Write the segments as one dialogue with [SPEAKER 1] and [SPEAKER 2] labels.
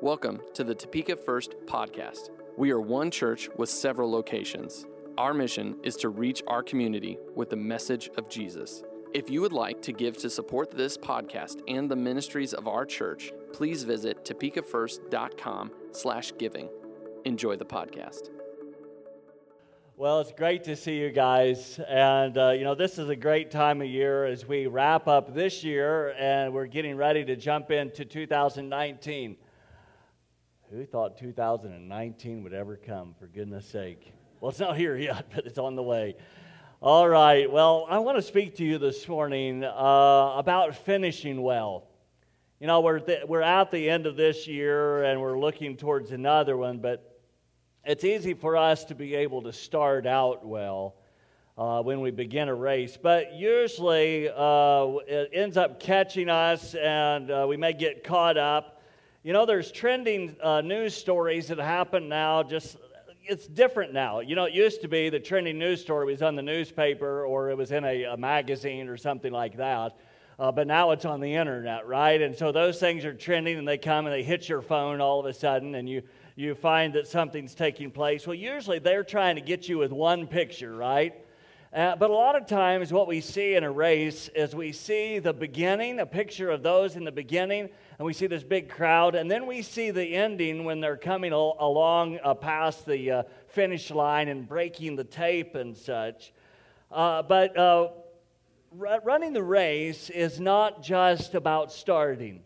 [SPEAKER 1] Welcome to the Topeka First podcast. We are one church with several locations. Our mission is to reach our community with the message of Jesus. If you would like to give to support this podcast and the ministries of our church, please visit topekafirst.com slash giving. Enjoy the podcast.
[SPEAKER 2] Well, it's great to see you guys. And, uh, you know, this is a great time of year as we wrap up this year and we're getting ready to jump into 2019. Who thought 2019 would ever come, for goodness sake? Well, it's not here yet, but it's on the way. All right. Well, I want to speak to you this morning uh, about finishing well. You know, we're, th- we're at the end of this year and we're looking towards another one, but it's easy for us to be able to start out well. Uh, when we begin a race. But usually uh, it ends up catching us and uh, we may get caught up you know, there's trending uh, news stories that happen now, just it's different now. You know, it used to be the trending news story was on the newspaper or it was in a, a magazine or something like that. Uh, but now it's on the internet, right? And so those things are trending and they come and they hit your phone all of a sudden and you, you find that something's taking place. Well, usually they're trying to get you with one picture, right? Uh, but a lot of times, what we see in a race is we see the beginning, a picture of those in the beginning, and we see this big crowd, and then we see the ending when they're coming al- along uh, past the uh, finish line and breaking the tape and such. Uh, but uh, r- running the race is not just about starting.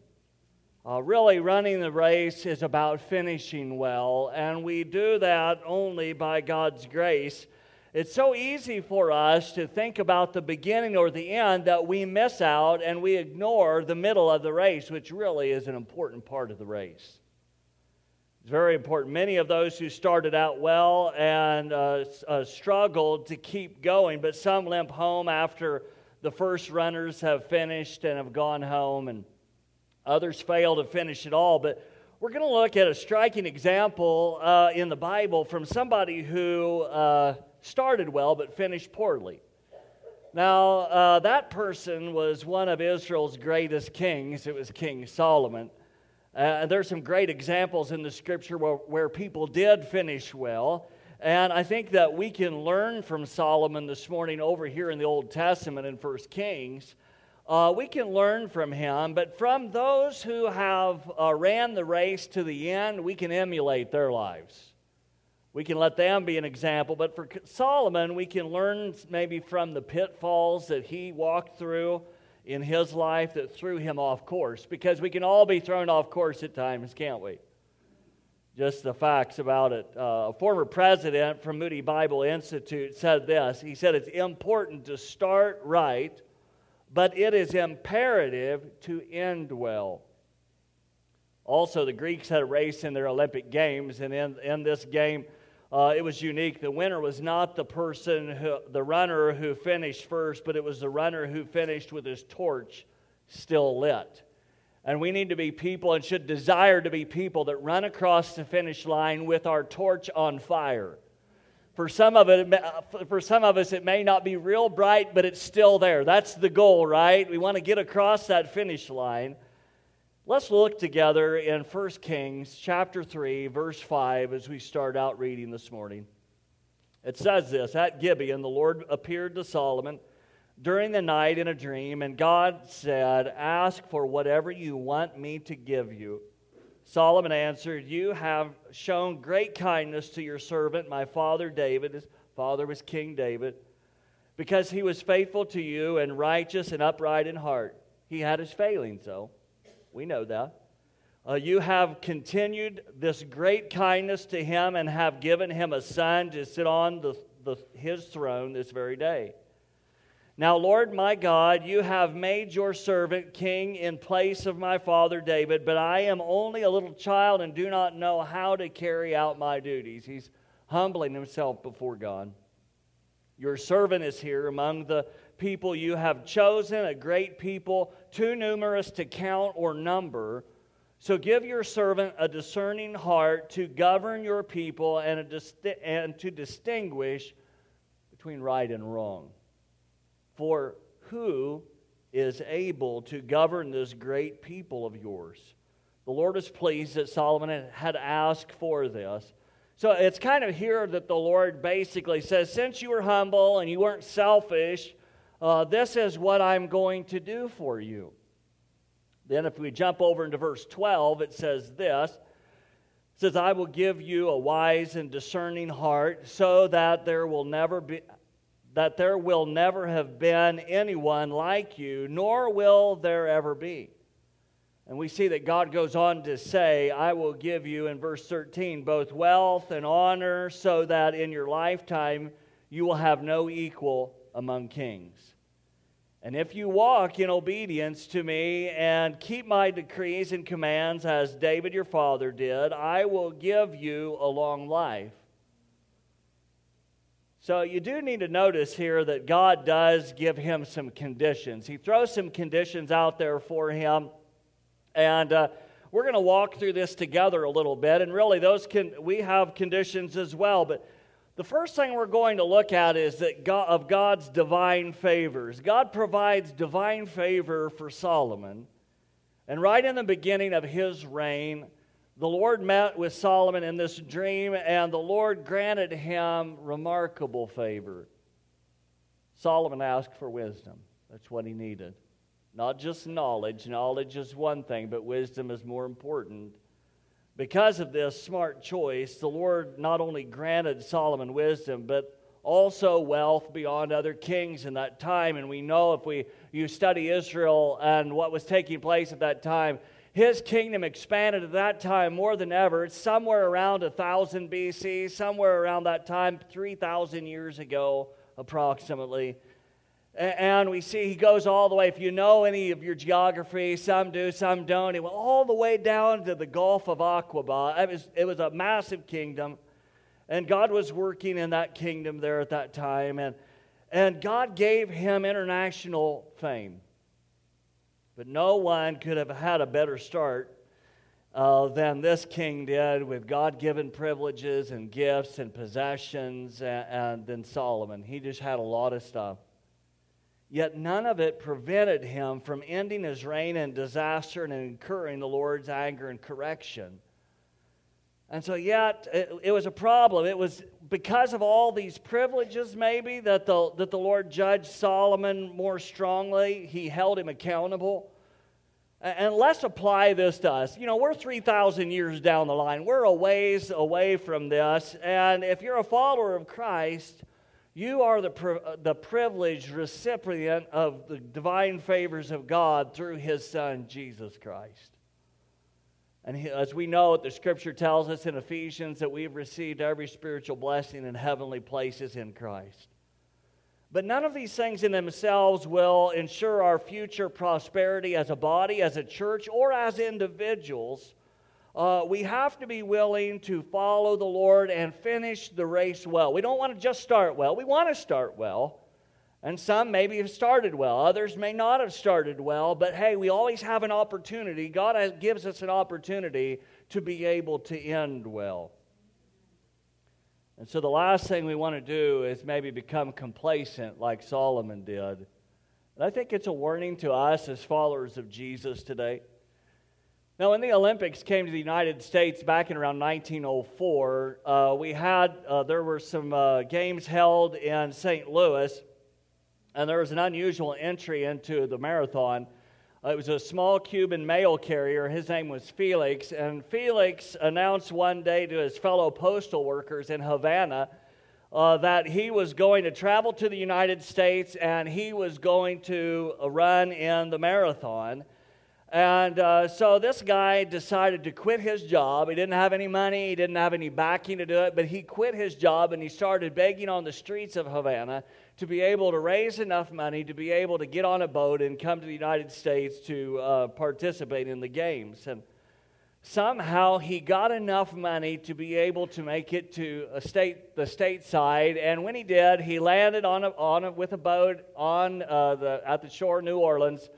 [SPEAKER 2] Uh, really, running the race is about finishing well, and we do that only by God's grace it's so easy for us to think about the beginning or the end that we miss out and we ignore the middle of the race, which really is an important part of the race. It's very important. Many of those who started out well and uh, uh, struggled to keep going, but some limp home after the first runners have finished and have gone home, and others fail to finish at all. But we're going to look at a striking example uh, in the Bible from somebody who uh, started well but finished poorly. Now, uh, that person was one of Israel's greatest kings. It was King Solomon. Uh, there's some great examples in the scripture where, where people did finish well. And I think that we can learn from Solomon this morning over here in the Old Testament in First Kings. Uh, we can learn from him, but from those who have uh, ran the race to the end, we can emulate their lives. We can let them be an example. But for Solomon, we can learn maybe from the pitfalls that he walked through in his life that threw him off course. Because we can all be thrown off course at times, can't we? Just the facts about it. Uh, a former president from Moody Bible Institute said this He said, It's important to start right, but it is imperative to end well. Also, the Greeks had a race in their Olympic Games, and in, in this game, uh, it was unique. The winner was not the person, who, the runner who finished first, but it was the runner who finished with his torch still lit. And we need to be people and should desire to be people that run across the finish line with our torch on fire. For some of it, for some of us, it may not be real bright, but it's still there. That's the goal, right? We want to get across that finish line. Let's look together in 1 Kings chapter 3, verse 5, as we start out reading this morning. It says this At Gibeon, the Lord appeared to Solomon during the night in a dream, and God said, Ask for whatever you want me to give you. Solomon answered, You have shown great kindness to your servant, my father David. His father was King David, because he was faithful to you and righteous and upright in heart. He had his failings, though. We know that. Uh, you have continued this great kindness to him and have given him a son to sit on the, the, his throne this very day. Now, Lord my God, you have made your servant king in place of my father David, but I am only a little child and do not know how to carry out my duties. He's humbling himself before God. Your servant is here among the people you have chosen, a great people, too numerous to count or number. So give your servant a discerning heart to govern your people and, and to distinguish between right and wrong. For who is able to govern this great people of yours? The Lord is pleased that Solomon had asked for this. So it's kind of here that the Lord basically says, Since you were humble and you weren't selfish, uh, this is what I'm going to do for you. Then, if we jump over into verse 12, it says this it says, I will give you a wise and discerning heart so that there will never be. That there will never have been anyone like you, nor will there ever be. And we see that God goes on to say, I will give you, in verse 13, both wealth and honor, so that in your lifetime you will have no equal among kings. And if you walk in obedience to me and keep my decrees and commands as David your father did, I will give you a long life. So you do need to notice here that God does give him some conditions. He throws some conditions out there for him and uh, we're going to walk through this together a little bit. And really, those can we have conditions as well. But the first thing we're going to look at is that God, of God's divine favors. God provides divine favor for Solomon. And right in the beginning of his reign, the Lord met with Solomon in this dream, and the Lord granted him remarkable favor. Solomon asked for wisdom. That's what he needed. Not just knowledge. Knowledge is one thing, but wisdom is more important. Because of this smart choice, the Lord not only granted Solomon wisdom, but also wealth beyond other kings in that time. And we know if we you study Israel and what was taking place at that time, his kingdom expanded at that time more than ever. It's somewhere around 1000 BC, somewhere around that time, 3,000 years ago, approximately. And we see he goes all the way. If you know any of your geography, some do, some don't. He went all the way down to the Gulf of Aqaba. It was, it was a massive kingdom. And God was working in that kingdom there at that time. And, and God gave him international fame. But no one could have had a better start uh, than this king did with God given privileges and gifts and possessions and, and than Solomon. He just had a lot of stuff. Yet none of it prevented him from ending his reign in disaster and incurring the Lord's anger and correction. And so, yet, it, it, was a problem. It was because of all these privileges, maybe, that the, that the Lord judged Solomon more strongly. He held him accountable. And let's apply this to us. You know, we're 3,000 years down the line, we're a ways away from this. And if you're a follower of Christ, you are the, uh, the privileged recipient of the divine favors of God through his Son, Jesus Christ. And he, as we know, the scripture tells us in Ephesians that we've received every spiritual blessing in heavenly places in Christ. But none of these things in themselves will ensure our future prosperity as a body, as a church, or as individuals uh, we have to be willing to follow the Lord and finish the race well. We don't want to just start well, we want to start well. And some maybe have started well, others may not have started well, but hey, we always have an opportunity. God has, gives us an opportunity to be able to end well. And so the last thing we want to do is maybe become complacent like Solomon did. And I think it's a warning to us as followers of Jesus today. Now, when the Olympics came to the United States back in around 1904, uh, we had uh, there were some uh, games held in St. Louis, and there was an unusual entry into the marathon. Uh, it was a small Cuban mail carrier. His name was Felix, and Felix announced one day to his fellow postal workers in Havana uh, that he was going to travel to the United States and he was going to run in the marathon. And uh, so this guy decided to quit his job. He didn't have any money, he didn't have any backing to do it, but he quit his job and he started begging on the streets of Havana to be able to raise enough money to be able to get on a boat and come to the United States to uh, participate in the games. And somehow he got enough money to be able to make it to state, the state side. And when he did, he landed on a, on a, with a boat on uh, the, at the shore of New Orleans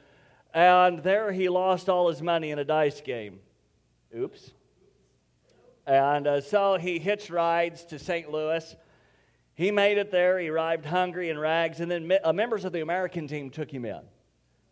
[SPEAKER 2] and there he lost all his money in a dice game. Oops. And uh, so he hitched rides to St. Louis. He made it there. He arrived hungry and rags, and then uh, members of the American team took him in.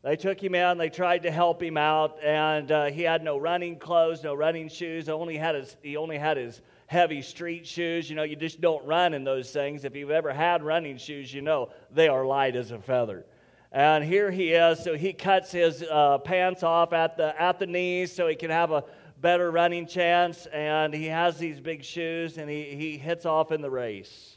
[SPEAKER 2] They took him in, they tried to help him out, and uh, he had no running clothes, no running shoes. Only had his, he only had his heavy street shoes. You know, you just don't run in those things. If you've ever had running shoes, you know they are light as a feather. And here he is. So he cuts his uh, pants off at the, at the knees so he can have a better running chance. And he has these big shoes and he, he hits off in the race.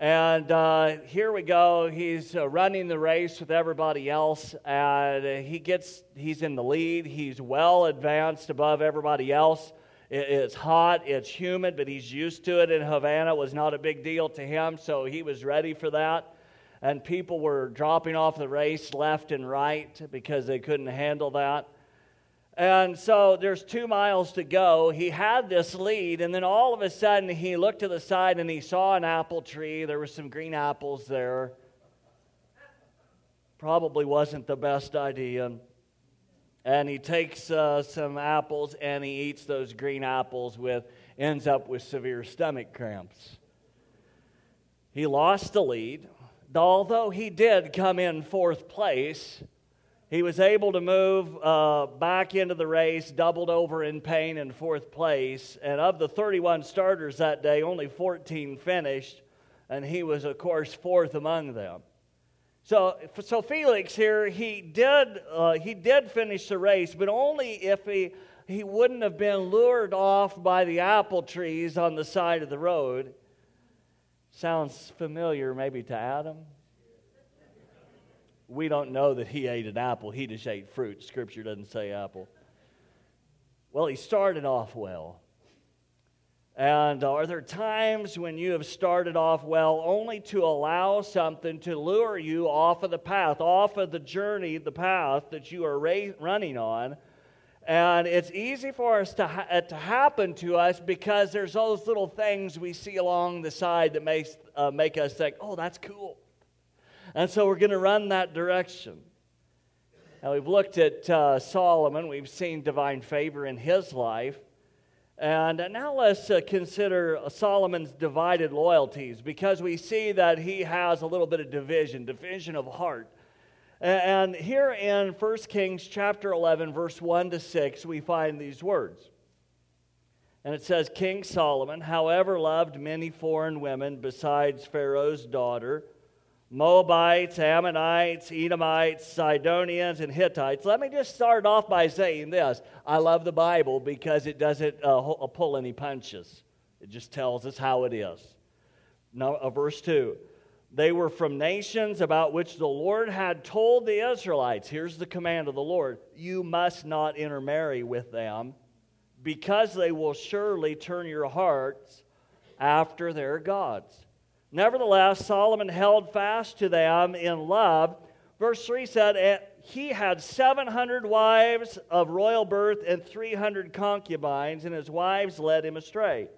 [SPEAKER 2] And uh, here we go. He's uh, running the race with everybody else, and he gets he's in the lead. He's well advanced above everybody else. It's hot, it's humid, but he's used to it in Havana. It was not a big deal to him, so he was ready for that. And people were dropping off the race left and right because they couldn't handle that. And so there's two miles to go. He had this lead, and then all of a sudden he looked to the side and he saw an apple tree. There were some green apples there. Probably wasn't the best idea and he takes uh, some apples and he eats those green apples with ends up with severe stomach cramps he lost the lead although he did come in fourth place he was able to move uh, back into the race doubled over in pain in fourth place and of the 31 starters that day only 14 finished and he was of course fourth among them so, so Felix here, he did, uh, he did finish the race, but only if he, he wouldn't have been lured off by the apple trees on the side of the road. Sounds familiar maybe to Adam? We don't know that he ate an apple. He just ate fruit. Scripture doesn't say apple. Well, he started off well. And are there times when you have started off well only to allow something to lure you off of the path, off of the journey, the path that you are ra- running on? And it's easy for us to, ha- to happen to us because there's those little things we see along the side that makes, uh, make us think, oh, that's cool. And so we're going to run that direction. Now, we've looked at uh, Solomon, we've seen divine favor in his life. And now let's uh, consider Solomon's divided loyalties because we see that he has a little bit of division, division of heart. And here in 1 Kings chapter 11, verse 1 to 6, we find these words. And it says, King Solomon, however, loved many foreign women besides Pharaoh's daughter Moabites, Ammonites, Edomites, Sidonians, and Hittites. Let me just start off by saying this. I love the Bible because it doesn't uh, uh, pull any punches, it just tells us how it is. Now, uh, verse 2 They were from nations about which the Lord had told the Israelites. Here's the command of the Lord You must not intermarry with them, because they will surely turn your hearts after their gods. Nevertheless, Solomon held fast to them in love. Verse 3 said, He had 700 wives of royal birth and 300 concubines, and his wives led him astray.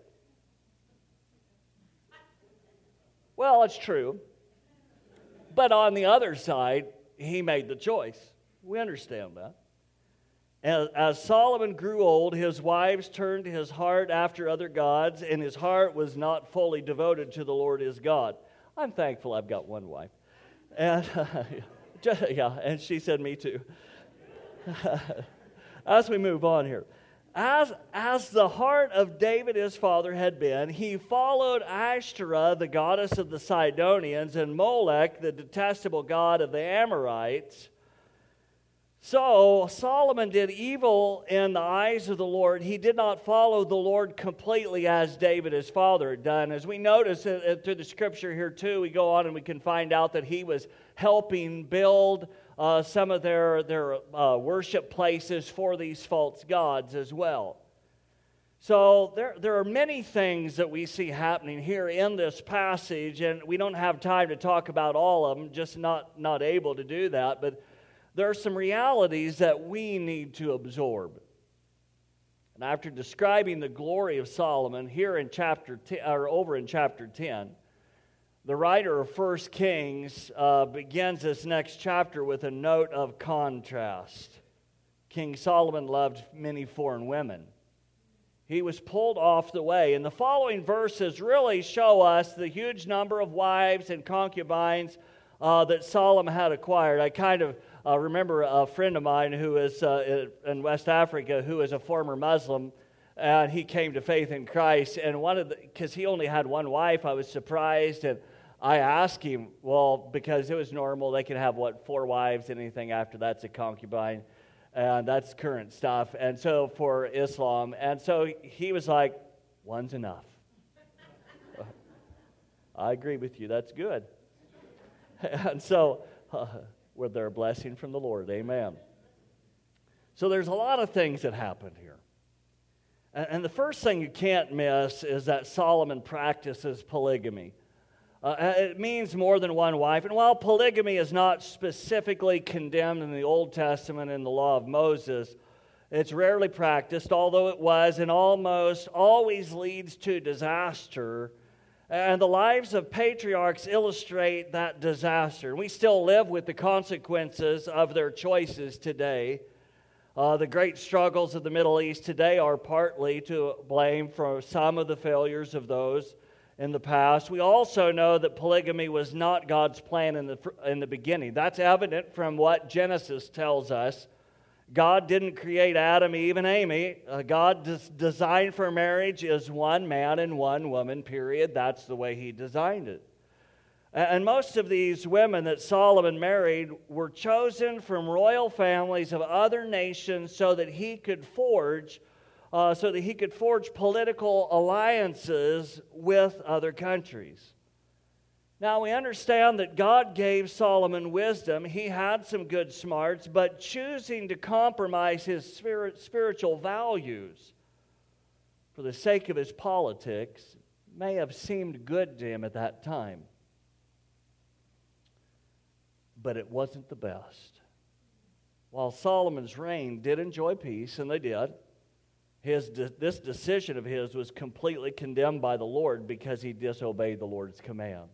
[SPEAKER 2] Well, it's true. But on the other side, he made the choice. We understand that. As, as Solomon grew old, his wives turned his heart after other gods, and his heart was not fully devoted to the Lord his God. I'm thankful I've got one wife. And, uh, yeah, and she said, Me too. as we move on here. As, as the heart of David his father had been, he followed Ashtoreth, the goddess of the Sidonians, and Molech, the detestable god of the Amorites. So Solomon did evil in the eyes of the Lord. He did not follow the Lord completely as David, his father, had done. As we notice through the scripture here, too, we go on and we can find out that he was helping build uh, some of their, their uh, worship places for these false gods as well. So there, there are many things that we see happening here in this passage, and we don't have time to talk about all of them, just not, not able to do that. But there are some realities that we need to absorb. And after describing the glory of Solomon here in chapter 10, or over in chapter 10, the writer of First Kings uh, begins this next chapter with a note of contrast. King Solomon loved many foreign women. He was pulled off the way. And the following verses really show us the huge number of wives and concubines uh, that Solomon had acquired. I kind of uh, remember a friend of mine who is uh, in West Africa who is a former Muslim, and he came to faith in Christ. And one of the, because he only had one wife, I was surprised. And I asked him, well, because it was normal, they can have what, four wives, anything after that's a concubine. And that's current stuff. And so for Islam, and so he was like, one's enough. I agree with you, that's good. and so, uh, there a blessing from the Lord? Amen. So there's a lot of things that happened here. And, and the first thing you can't miss is that Solomon practices polygamy. Uh, uh, it means more than one wife. And while polygamy is not specifically condemned in the Old Testament in the law of Moses, it's rarely practiced, although it was and almost always leads to disaster and the lives of patriarchs illustrate that disaster. We still live with the consequences of their choices today. Uh, the great struggles of the Middle East today are partly to blame for some of the failures of those in the past. We also know that polygamy was not God's plan in the, in the beginning. That's evident from what Genesis tells us God didn't create Adam, Eve, and Amy. Uh, God's design for marriage is one man and one woman, period. That's the way He designed it. And most of these women that Solomon married were chosen from royal families of other nations so that he could forge, uh, so that he could forge political alliances with other countries. Now we understand that God gave Solomon wisdom. He had some good smarts, but choosing to compromise his spirit, spiritual values for the sake of his politics may have seemed good to him at that time. But it wasn't the best. While Solomon's reign did enjoy peace, and they did, his, this decision of his was completely condemned by the Lord because he disobeyed the Lord's command.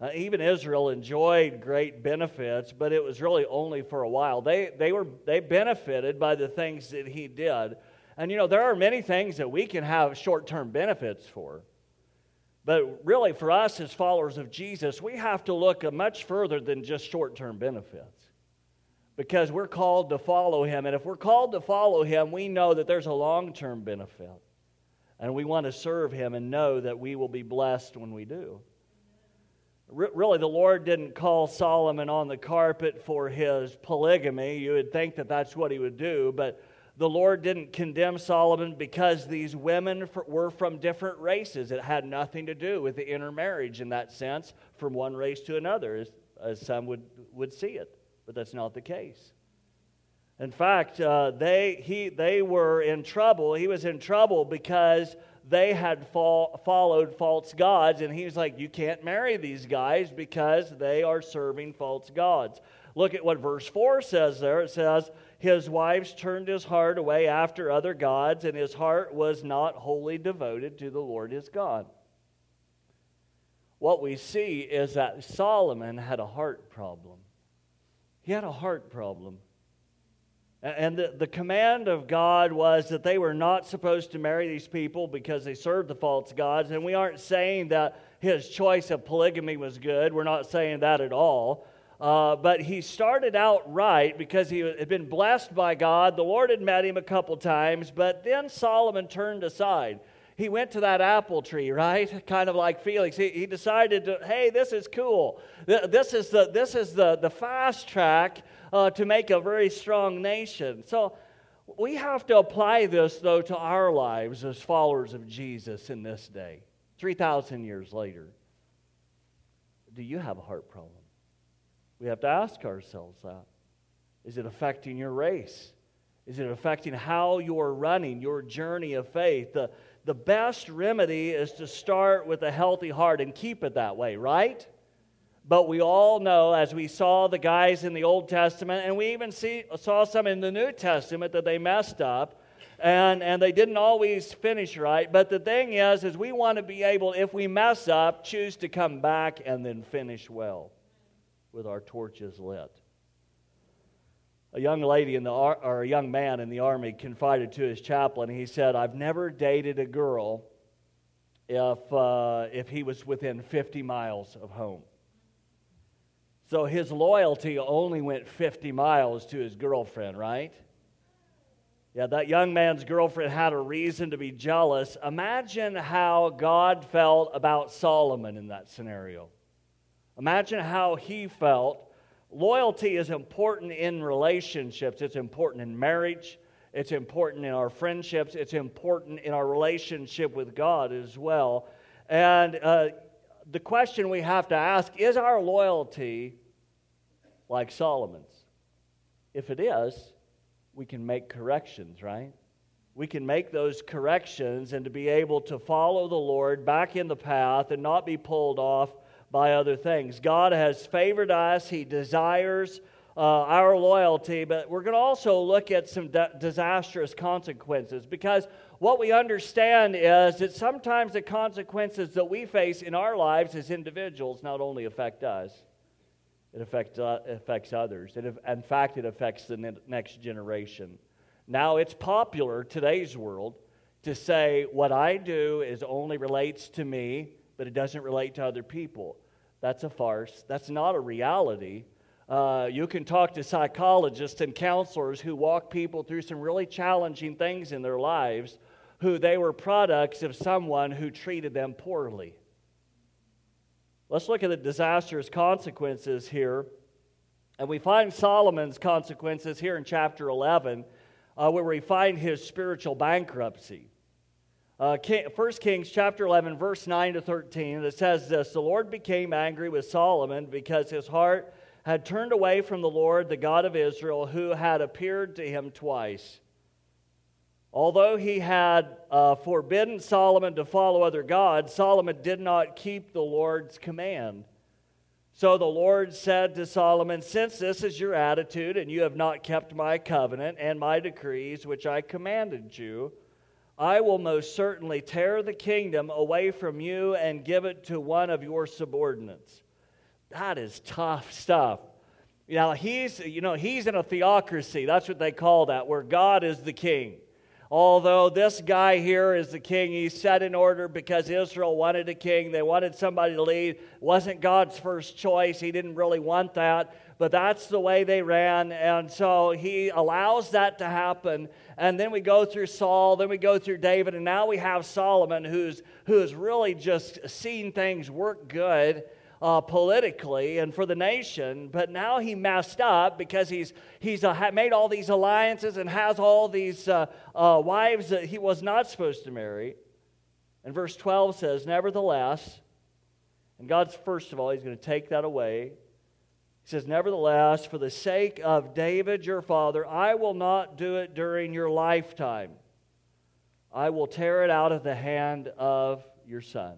[SPEAKER 2] Uh, even Israel enjoyed great benefits, but it was really only for a while. They, they, were, they benefited by the things that he did. And you know, there are many things that we can have short term benefits for. But really, for us as followers of Jesus, we have to look much further than just short term benefits. Because we're called to follow him. And if we're called to follow him, we know that there's a long term benefit. And we want to serve him and know that we will be blessed when we do really the Lord didn't call Solomon on the carpet for his polygamy. You would think that that's what he would do, but the Lord didn't condemn Solomon because these women were from different races. It had nothing to do with the intermarriage in that sense from one race to another, as, as some would, would see it. But that's not the case. In fact, uh, they, he, they were in trouble. He was in trouble because they had fo- followed false gods. And he was like, You can't marry these guys because they are serving false gods. Look at what verse 4 says there. It says, His wives turned his heart away after other gods, and his heart was not wholly devoted to the Lord his God. What we see is that Solomon had a heart problem. He had a heart problem. And the, the command of God was that they were not supposed to marry these people because they served the false gods. And we aren't saying that his choice of polygamy was good. We're not saying that at all. Uh, but he started out right because he had been blessed by God. The Lord had met him a couple times, but then Solomon turned aside. He went to that apple tree, right? Kind of like Felix. He, he decided to, hey, this is cool. This is the, this is the, the fast track uh, to make a very strong nation. So we have to apply this, though, to our lives as followers of Jesus in this day, 3,000 years later. Do you have a heart problem? We have to ask ourselves that. Is it affecting your race? Is it affecting how you're running your journey of faith? The best remedy is to start with a healthy heart and keep it that way, right? But we all know, as we saw the guys in the Old Testament, and we even see, saw some in the New Testament, that they messed up and, and they didn't always finish right. But the thing is, is we want to be able, if we mess up, choose to come back and then finish well with our torches lit. A young lady in the or a young man in the army confided to his chaplain. He said, "I've never dated a girl if uh, if he was within 50 miles of home." So his loyalty only went 50 miles to his girlfriend, right? Yeah, that young man's girlfriend had a reason to be jealous. Imagine how God felt about Solomon in that scenario. Imagine how he felt. Loyalty is important in relationships, it's important in marriage, it's important in our friendships, it's important in our relationship with God as well. And uh, the question we have to ask is our loyalty like Solomon's? If it is, we can make corrections, right? We can make those corrections and to be able to follow the Lord back in the path and not be pulled off by other things. God has favored us, He desires uh, our loyalty, but we're going to also look at some disastrous consequences because what we understand is that sometimes the consequences that we face in our lives as individuals not only affect us, it affects, uh, affects others. It, in fact, it affects the ne- next generation. Now, it's popular today's world to say what I do is only relates to me, but it doesn't relate to other people. That's a farce. That's not a reality. Uh, you can talk to psychologists and counselors who walk people through some really challenging things in their lives who they were products of someone who treated them poorly. Let's look at the disastrous consequences here. And we find Solomon's consequences here in chapter 11, uh, where we find his spiritual bankruptcy. Uh, 1 Kings chapter 11, verse 9 to 13, it says this The Lord became angry with Solomon because his heart had turned away from the Lord, the God of Israel, who had appeared to him twice. Although he had uh, forbidden Solomon to follow other gods, Solomon did not keep the Lord's command. So the Lord said to Solomon, Since this is your attitude, and you have not kept my covenant and my decrees, which I commanded you, I will most certainly tear the kingdom away from you and give it to one of your subordinates. That is tough stuff. Know, he's, you know, he's in a theocracy. That's what they call that, where God is the king. Although this guy here is the king, he's set in order because Israel wanted a king. They wanted somebody to lead. It wasn't God's first choice. He didn't really want that, but that's the way they ran. And so he allows that to happen. And then we go through Saul, then we go through David, and now we have Solomon who's, who's really just seen things work good uh, politically and for the nation, but now he messed up because he's, he's uh, made all these alliances and has all these uh, uh, wives that he was not supposed to marry. And verse 12 says, Nevertheless, and God's first of all, he's going to take that away. He says, Nevertheless, for the sake of David your father, I will not do it during your lifetime. I will tear it out of the hand of your son.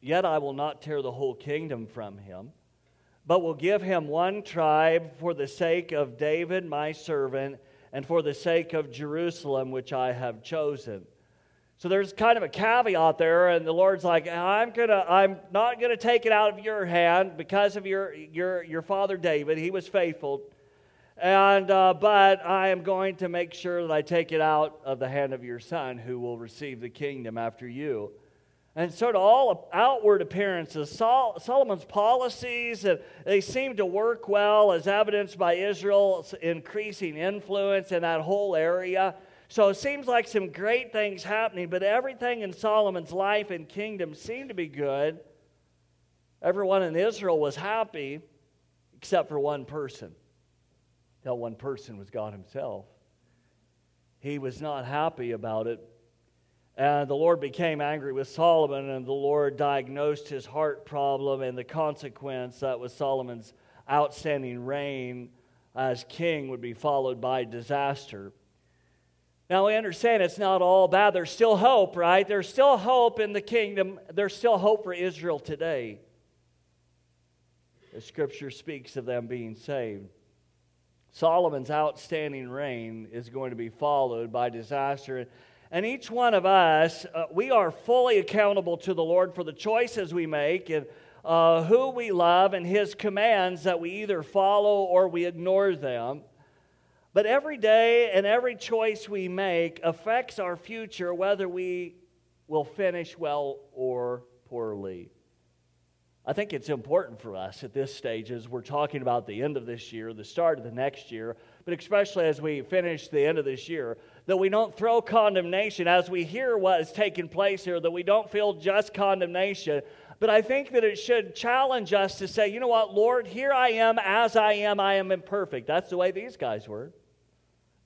[SPEAKER 2] Yet I will not tear the whole kingdom from him, but will give him one tribe for the sake of David, my servant, and for the sake of Jerusalem, which I have chosen. So there's kind of a caveat there, and the Lord's like, I'm gonna, I'm not gonna take it out of your hand because of your your your father David. He was faithful, and uh, but I am going to make sure that I take it out of the hand of your son, who will receive the kingdom after you. And so, to all outward appearances, Sol- Solomon's policies, uh, they seem to work well, as evidenced by Israel's increasing influence in that whole area. So, it seems like some great things happening, but everything in Solomon's life and kingdom seemed to be good. Everyone in Israel was happy, except for one person. That one person was God Himself. He was not happy about it and the Lord became angry with Solomon, and the Lord diagnosed his heart problem, and the consequence that was Solomon's outstanding reign as king would be followed by disaster. Now, we understand it's not all bad. There's still hope, right? There's still hope in the kingdom. There's still hope for Israel today. The scripture speaks of them being saved. Solomon's outstanding reign is going to be followed by disaster. And each one of us, uh, we are fully accountable to the Lord for the choices we make and uh, who we love and His commands that we either follow or we ignore them. But every day and every choice we make affects our future, whether we will finish well or poorly. I think it's important for us at this stage as we're talking about the end of this year, the start of the next year, but especially as we finish the end of this year, that we don't throw condemnation as we hear what is taking place here, that we don't feel just condemnation. But I think that it should challenge us to say, you know what, Lord, here I am as I am, I am imperfect. That's the way these guys were.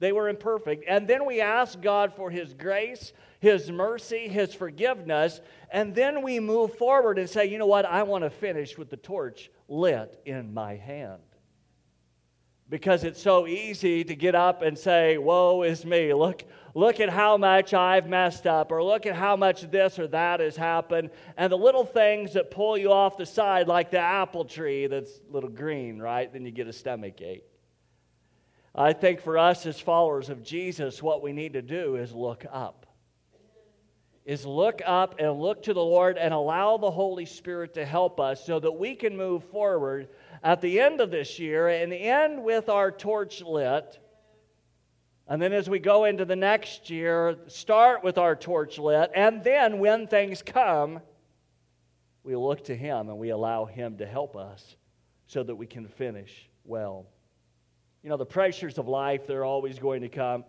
[SPEAKER 2] They were imperfect. And then we ask God for His grace, His mercy, His forgiveness. And then we move forward and say, you know what? I want to finish with the torch lit in my hand. Because it's so easy to get up and say, Woe is me. Look, look at how much I've messed up, or look at how much this or that has happened. And the little things that pull you off the side, like the apple tree that's a little green, right? Then you get a stomach ache. I think for us as followers of Jesus, what we need to do is look up. Is look up and look to the Lord and allow the Holy Spirit to help us so that we can move forward at the end of this year and end with our torch lit. And then as we go into the next year, start with our torch lit. And then when things come, we look to Him and we allow Him to help us so that we can finish well. You know, the pressures of life, they're always going to come.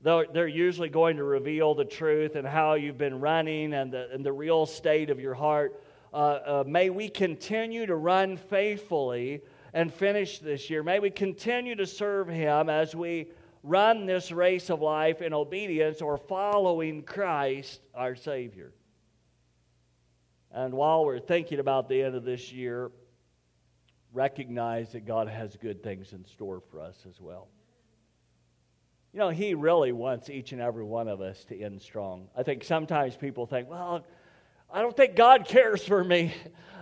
[SPEAKER 2] They're usually going to reveal the truth and how you've been running and the, and the real state of your heart. Uh, uh, may we continue to run faithfully and finish this year. May we continue to serve Him as we run this race of life in obedience or following Christ, our Savior. And while we're thinking about the end of this year, recognize that God has good things in store for us as well. You know, He really wants each and every one of us to end strong. I think sometimes people think, well, I don't think God cares for me.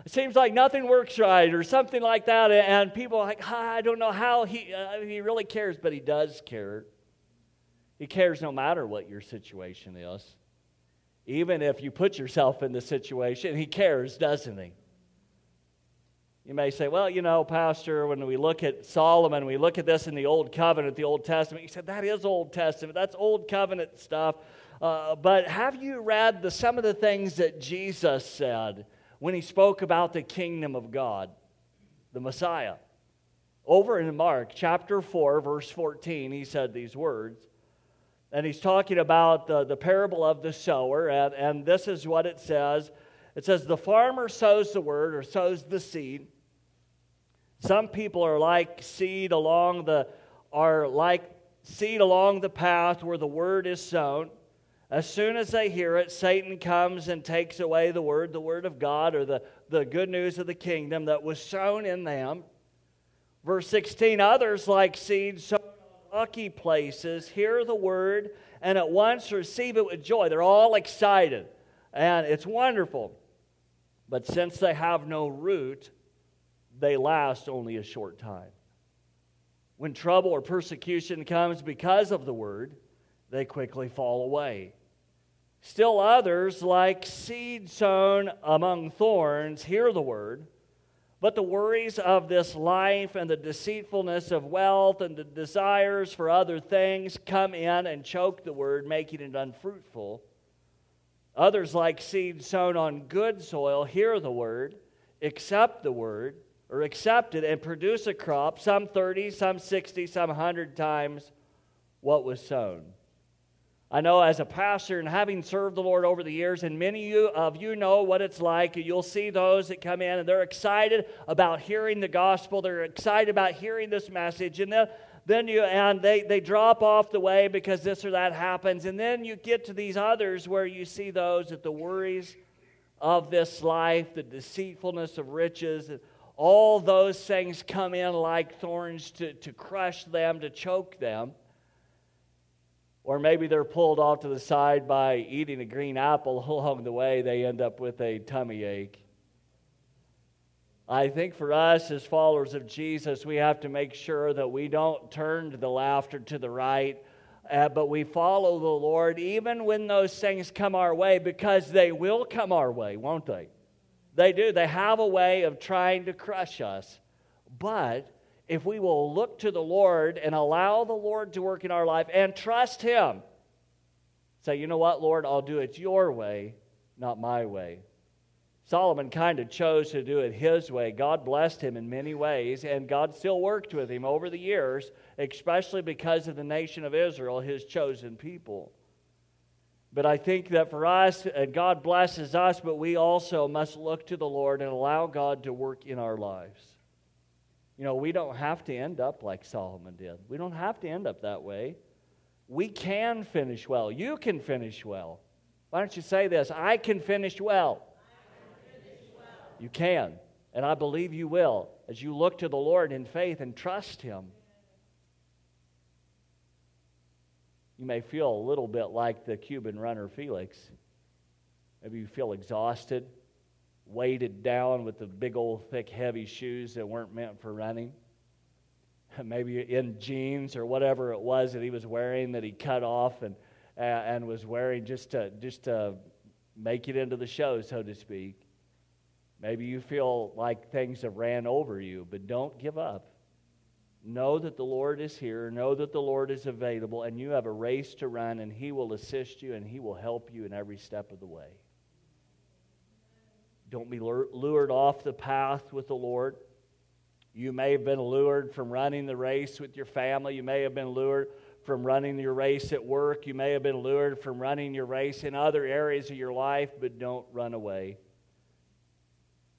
[SPEAKER 2] It seems like nothing works right or something like that. And people are like, ah, I don't know how he, uh, he really cares, but He does care. He cares no matter what your situation is. Even if you put yourself in the situation, He cares, doesn't He? You may say, well, you know, Pastor, when we look at Solomon, we look at this in the Old Covenant, the Old Testament. You said, that is Old Testament. That's Old Covenant stuff. Uh, but have you read the, some of the things that Jesus said when he spoke about the kingdom of God, the Messiah? Over in Mark chapter 4, verse 14, he said these words. And he's talking about the, the parable of the sower. And, and this is what it says it says, The farmer sows the word or sows the seed. Some people are like seed along the are like seed along the path where the word is sown. As soon as they hear it, Satan comes and takes away the word, the word of God, or the, the good news of the kingdom that was sown in them. Verse 16 Others, like seed sown rocky places, hear the word and at once receive it with joy. They're all excited, and it's wonderful. But since they have no root, they last only a short time. When trouble or persecution comes because of the word, they quickly fall away. Still others, like seed sown among thorns, hear the word, but the worries of this life and the deceitfulness of wealth and the desires for other things come in and choke the word, making it unfruitful. Others, like seed sown on good soil, hear the word, accept the word, or accept it and produce a crop, some 30, some 60, some 100 times what was sown. I know as a pastor and having served the Lord over the years, and many of you know what it's like. You'll see those that come in and they're excited about hearing the gospel. They're excited about hearing this message. And then, then you and they, they drop off the way because this or that happens. And then you get to these others where you see those that the worries of this life, the deceitfulness of riches, all those things come in like thorns to, to crush them, to choke them. Or maybe they're pulled off to the side by eating a green apple along the way, they end up with a tummy ache. I think for us as followers of Jesus, we have to make sure that we don't turn the or to the right, uh, but we follow the Lord even when those things come our way, because they will come our way, won't they? They do. They have a way of trying to crush us. But if we will look to the Lord and allow the Lord to work in our life and trust Him, say, you know what, Lord, I'll do it your way, not my way. Solomon kind of chose to do it his way. God blessed him in many ways, and God still worked with him over the years, especially because of the nation of Israel, his chosen people. But I think that for us, and God blesses us, but we also must look to the Lord and allow God to work in our lives. You know, we don't have to end up like Solomon did. We don't have to end up that way. We can finish well. You can finish well. Why don't you say this? I can finish well. You can. And I believe you will as you look to the Lord in faith and trust Him. You may feel a little bit like the Cuban runner Felix. Maybe you feel exhausted, weighted down with the big old thick heavy shoes that weren't meant for running. Maybe in jeans or whatever it was that he was wearing that he cut off and, uh, and was wearing just to, just to make it into the show, so to speak. Maybe you feel like things have ran over you, but don't give up. Know that the Lord is here. Know that the Lord is available, and you have a race to run, and He will assist you and He will help you in every step of the way. Don't be lured off the path with the Lord. You may have been lured from running the race with your family. You may have been lured from running your race at work. You may have been lured from running your race in other areas of your life, but don't run away.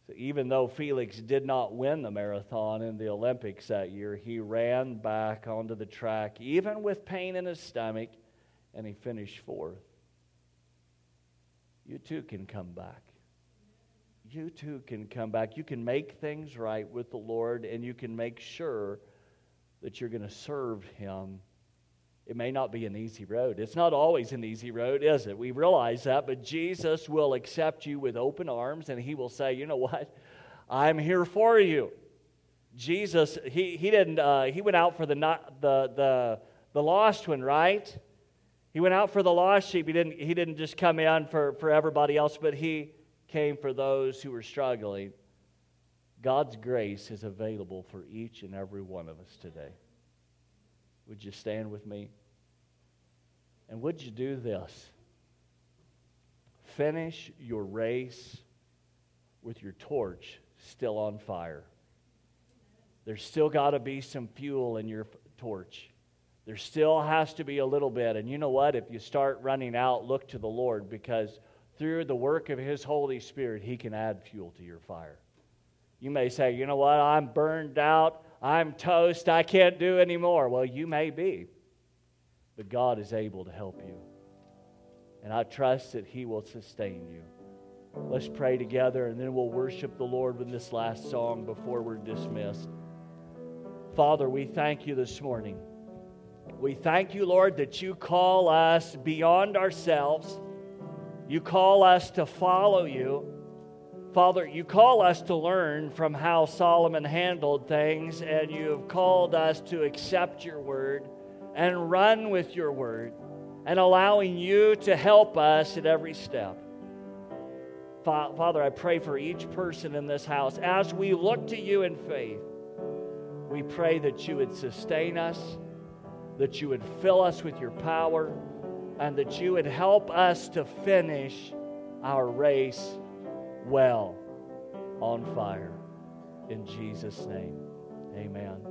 [SPEAKER 2] So even though Felix did not win the marathon in the Olympics that year, he ran back onto the track, even with pain in his stomach, and he finished fourth. You too can come back. You too can come back. You can make things right with the Lord, and you can make sure that you're going to serve Him it may not be an easy road. It's not always an easy road, is it? We realize that, but Jesus will accept you with open arms and he will say, You know what? I'm here for you. Jesus, he, he didn't, uh, he went out for the, not, the, the, the lost one, right? He went out for the lost sheep. He didn't, he didn't just come in for, for everybody else, but he came for those who were struggling. God's grace is available for each and every one of us today. Would you stand with me? And would you do this? Finish your race with your torch still on fire. There's still got to be some fuel in your torch. There still has to be a little bit. And you know what? If you start running out, look to the Lord because through the work of His Holy Spirit, He can add fuel to your fire. You may say, you know what? I'm burned out. I'm toast. I can't do anymore. Well, you may be, but God is able to help you. And I trust that He will sustain you. Let's pray together and then we'll worship the Lord with this last song before we're dismissed. Father, we thank you this morning. We thank you, Lord, that you call us beyond ourselves. You call us to follow you. Father, you call us to learn from how Solomon handled things, and you have called us to accept your word and run with your word and allowing you to help us at every step. Father, I pray for each person in this house as we look to you in faith. We pray that you would sustain us, that you would fill us with your power, and that you would help us to finish our race well on fire. In Jesus' name, amen.